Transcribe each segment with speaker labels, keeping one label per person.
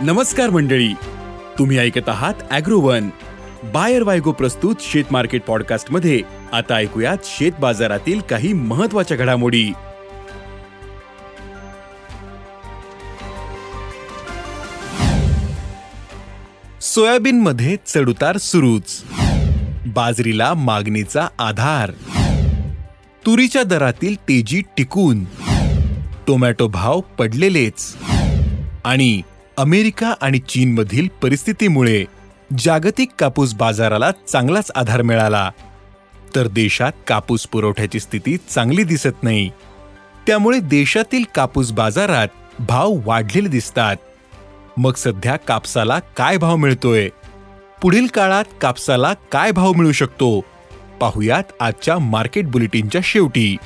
Speaker 1: नमस्कार मंडळी. तुम्ही ऐकत आहात अॅग्रोवन. बायर वायगो प्रस्तुत शेत मार्केट पॉडकास्टमध्ये आता ऐकूयात शेत बाजारातील काही महत्त्वाच्या घडामोडी. सोयाबीन मध्ये चढउतार सुरूच. बाजरीला मागणीचा आधार. तुरीच्या दरातील तेजी टिकून. टोमॅटो भाव पडलेलेच. आणि अमेरिका आणि चीनमधील परिस्थितीमुळे जागतिक कापूस बाजाराला चांगलाच आधार मिळाला. तर देशात कापूस पुरवठ्याची स्थिती चांगली दिसत नाही. त्यामुळे देशातील कापूस बाजारात भाव वाढलेले दिसतात. मग सध्या कापसाला काय भाव मिळतोय? पुढील काळात कापसाला काय भाव मिळू शकतो? पाहुयात आजच्या मार्केट बुलेटिनच्या शेवटी.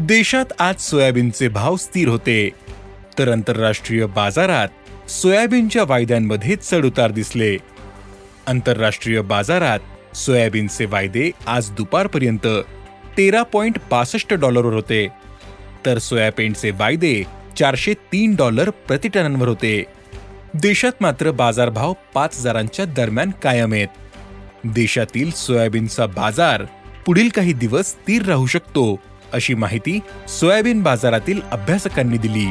Speaker 1: देशात आज सोयाबीनचे भाव स्थिर होते. तर आंतरराष्ट्रीय बाजारात सोयाबीनच्या वायद्यांमध्ये चढउतार दिसले. आंतरराष्ट्रीय बाजारात सोयाबीनचे वायदे आज दुपारपर्यंत तेरा पॉइंट पासष्ट डॉलरवर होते. तर सोयाबीनचे वायदे चारशे तीन डॉलर प्रतिटनांवर होते. देशात मात्र बाजारभाव पाच हजारांच्या दरम्यान कायम आहेत. देशातील सोयाबीनचा बाजार पुढील काही दिवस स्थिर राहू शकतो. अशी माहिती सोयाबीन बाजारातील अभ्यासकांनी दिली.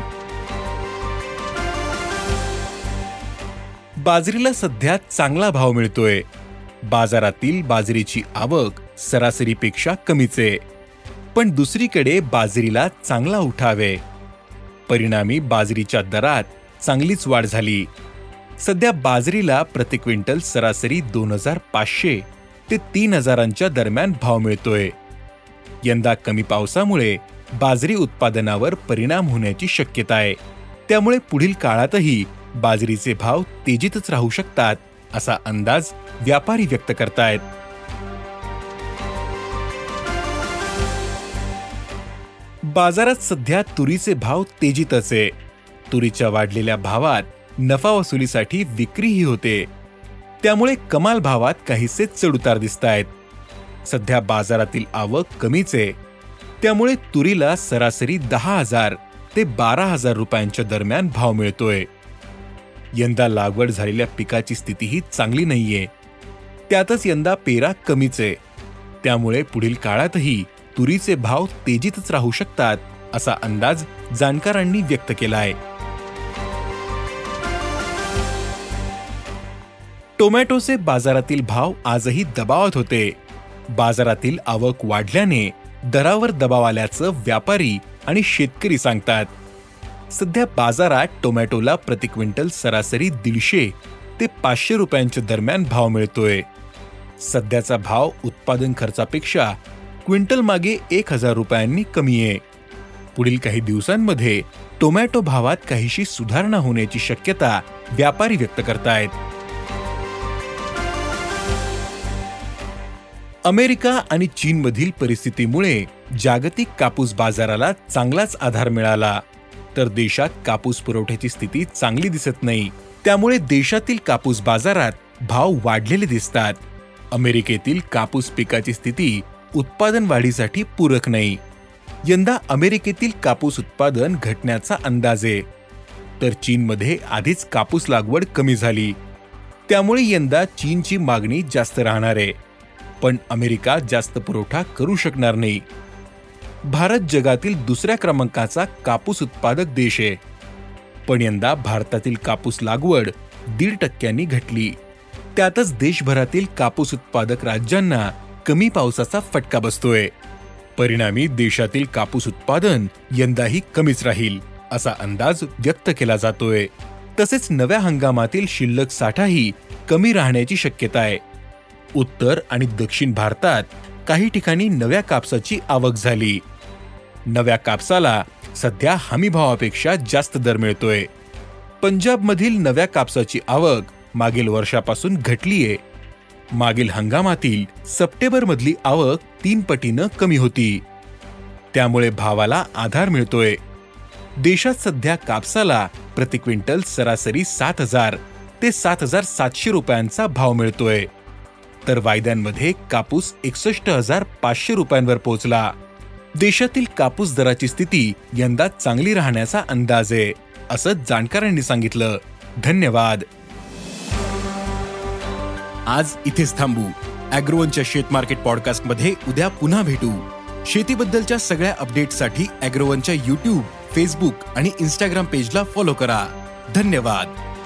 Speaker 1: बाजरीला सध्या चांगला भाव मिळतोय. बाजारातील बाजरीची आवक सरासरीपेक्षा कमीच आहे. पण दुसरीकडे बाजरीला चांगला उठावे. परिणामी बाजरीच्या दरात चांगलीच वाढ झाली. सध्या बाजरीला प्रति क्विंटल सरासरी दोन हजार पाचशे ते तीन हजारांच्या दरम्यान भाव मिळतोय. यंदा कमी पावसामुळे बाजरी उत्पादनावर परिणाम होण्याची शक्यता आहे. त्यामुळे पुढील काळातही बाजरीचे भाव तेजीतच राहू शकतात असा अंदाज व्यापारी व्यक्त करतायत. बाजारात सध्या तुरीचे भाव तेजीतच आहे. तुरीच्या वाढलेल्या भावात नफा वसुलीसाठी विक्रीही होते. त्यामुळे कमाल भावात काहीसे चढउतार दिसत आहेत सध्या बाजारातील आवक कमीच आहे. त्यामुळे तुरीला सरासरी दहा हजार ते बारा हजार रुपयांच्या दरम्यान भाव मिळतोय. यंदा लागवड झालेल्या पिकाची स्थितीही चांगली नाहीये. त्यातच यंदा पेरा कमीच आहे. त्यामुळे पुढील काळातही तुरीचे भाव तेजीतच राहू शकतात असा अंदाज जाणकारांनी व्यक्त केला आहे टोमॅटोचे बाजारातील भाव आजही दबावात होते. बाजारातील आवक वाढल्याने दरावर दबाव आल्याचं व्यापारी आणि शेतकरी सांगतात. सध्या बाजारात टोमॅटोला प्रति क्विंटल सरासरी दीडशे ते पाचशे रुपयांच्या दरम्यान भाव मिळतोय. सध्याचा भाव उत्पादन खर्चापेक्षा क्विंटल मागे एक हजार रुपयांनी कमी आहे. पुढील काही दिवसांमध्ये टोमॅटो भावात काहीशी सुधारणा होण्याची शक्यता व्यापारी व्यक्त करतायत. अमेरिका आणि चीनमधील परिस्थितीमुळे जागतिक कापूस बाजाराला चांगलाच आधार मिळाला. तर देशात कापूस पुरवठ्याची स्थिती चांगली दिसत नाही. त्यामुळे देशातील कापूस बाजारात भाव वाढलेले दिसतात. अमेरिकेतील कापूस पिकाची स्थिती उत्पादन वाढीसाठी पूरक नाही. यंदा अमेरिकेतील कापूस उत्पादन घटण्याचा अंदाज. आहे तर चीनमध्ये आधीच कापूस लागवड कमी झाली. त्यामुळे यंदा चीनची मागणी जास्त राहणार आहे. पण अमेरिका जास्त पुरवठा करू शकणार नाही. भारत जगातील दुसऱ्या क्रमांकाचा कापूस उत्पादक देश आहे. पण यंदा भारतातील कापूस लागवड दीड टक्क्यांनी घटली. त्यातच देशभरातील कापूस उत्पादक राज्यांना कमी पावसाचा फटका बसतोय. परिणामी देशातील कापूस उत्पादन यंदाही कमीच राहील असा अंदाज व्यक्त केला जातोय. तसेच नव्या हंगामातील शिल्लक साठाही कमी राहण्याची शक्यता आहे. उत्तर आणि दक्षिण भारतात काही ठिकाणी नव्या कापसाची आवक झाली. नव्या कापसाला सध्या हमीभावापेक्षा जास्त दर मिळतोय. पंजाबमधील नव्या कापसाची आवक मागील वर्षापासून घटलीये. मागील हंगामातील सप्टेंबरमधली आवक तीन पटीनं कमी होती. त्यामुळे भावाला आधार मिळतोय. देशात सध्या कापसाला प्रति क्विंटल सरासरी सात हजार ते सात हजार सातशे रुपयांचा भाव मिळतोय. तर वायद्यांमध्ये कापूस एकसष्ट हजार पाचशे रुपयांवर पोहोचला देशातील कापूस दराची स्थिती यंदा चांगली राहण्याचा अंदाज आहे असं जाणकारांनी सांगितलं. धन्यवाद. आज इथेच थांबू. अॅग्रोवनच्या शेत मार्केट पॉडकास्टमध्ये उद्या पुन्हा भेटू. शेतीबद्दलच्या सगळ्या अपडेटसाठी अॅग्रोवनच्या युट्यूब फेसबुक आणि इन्स्टाग्राम पेजला फॉलो करा. धन्यवाद.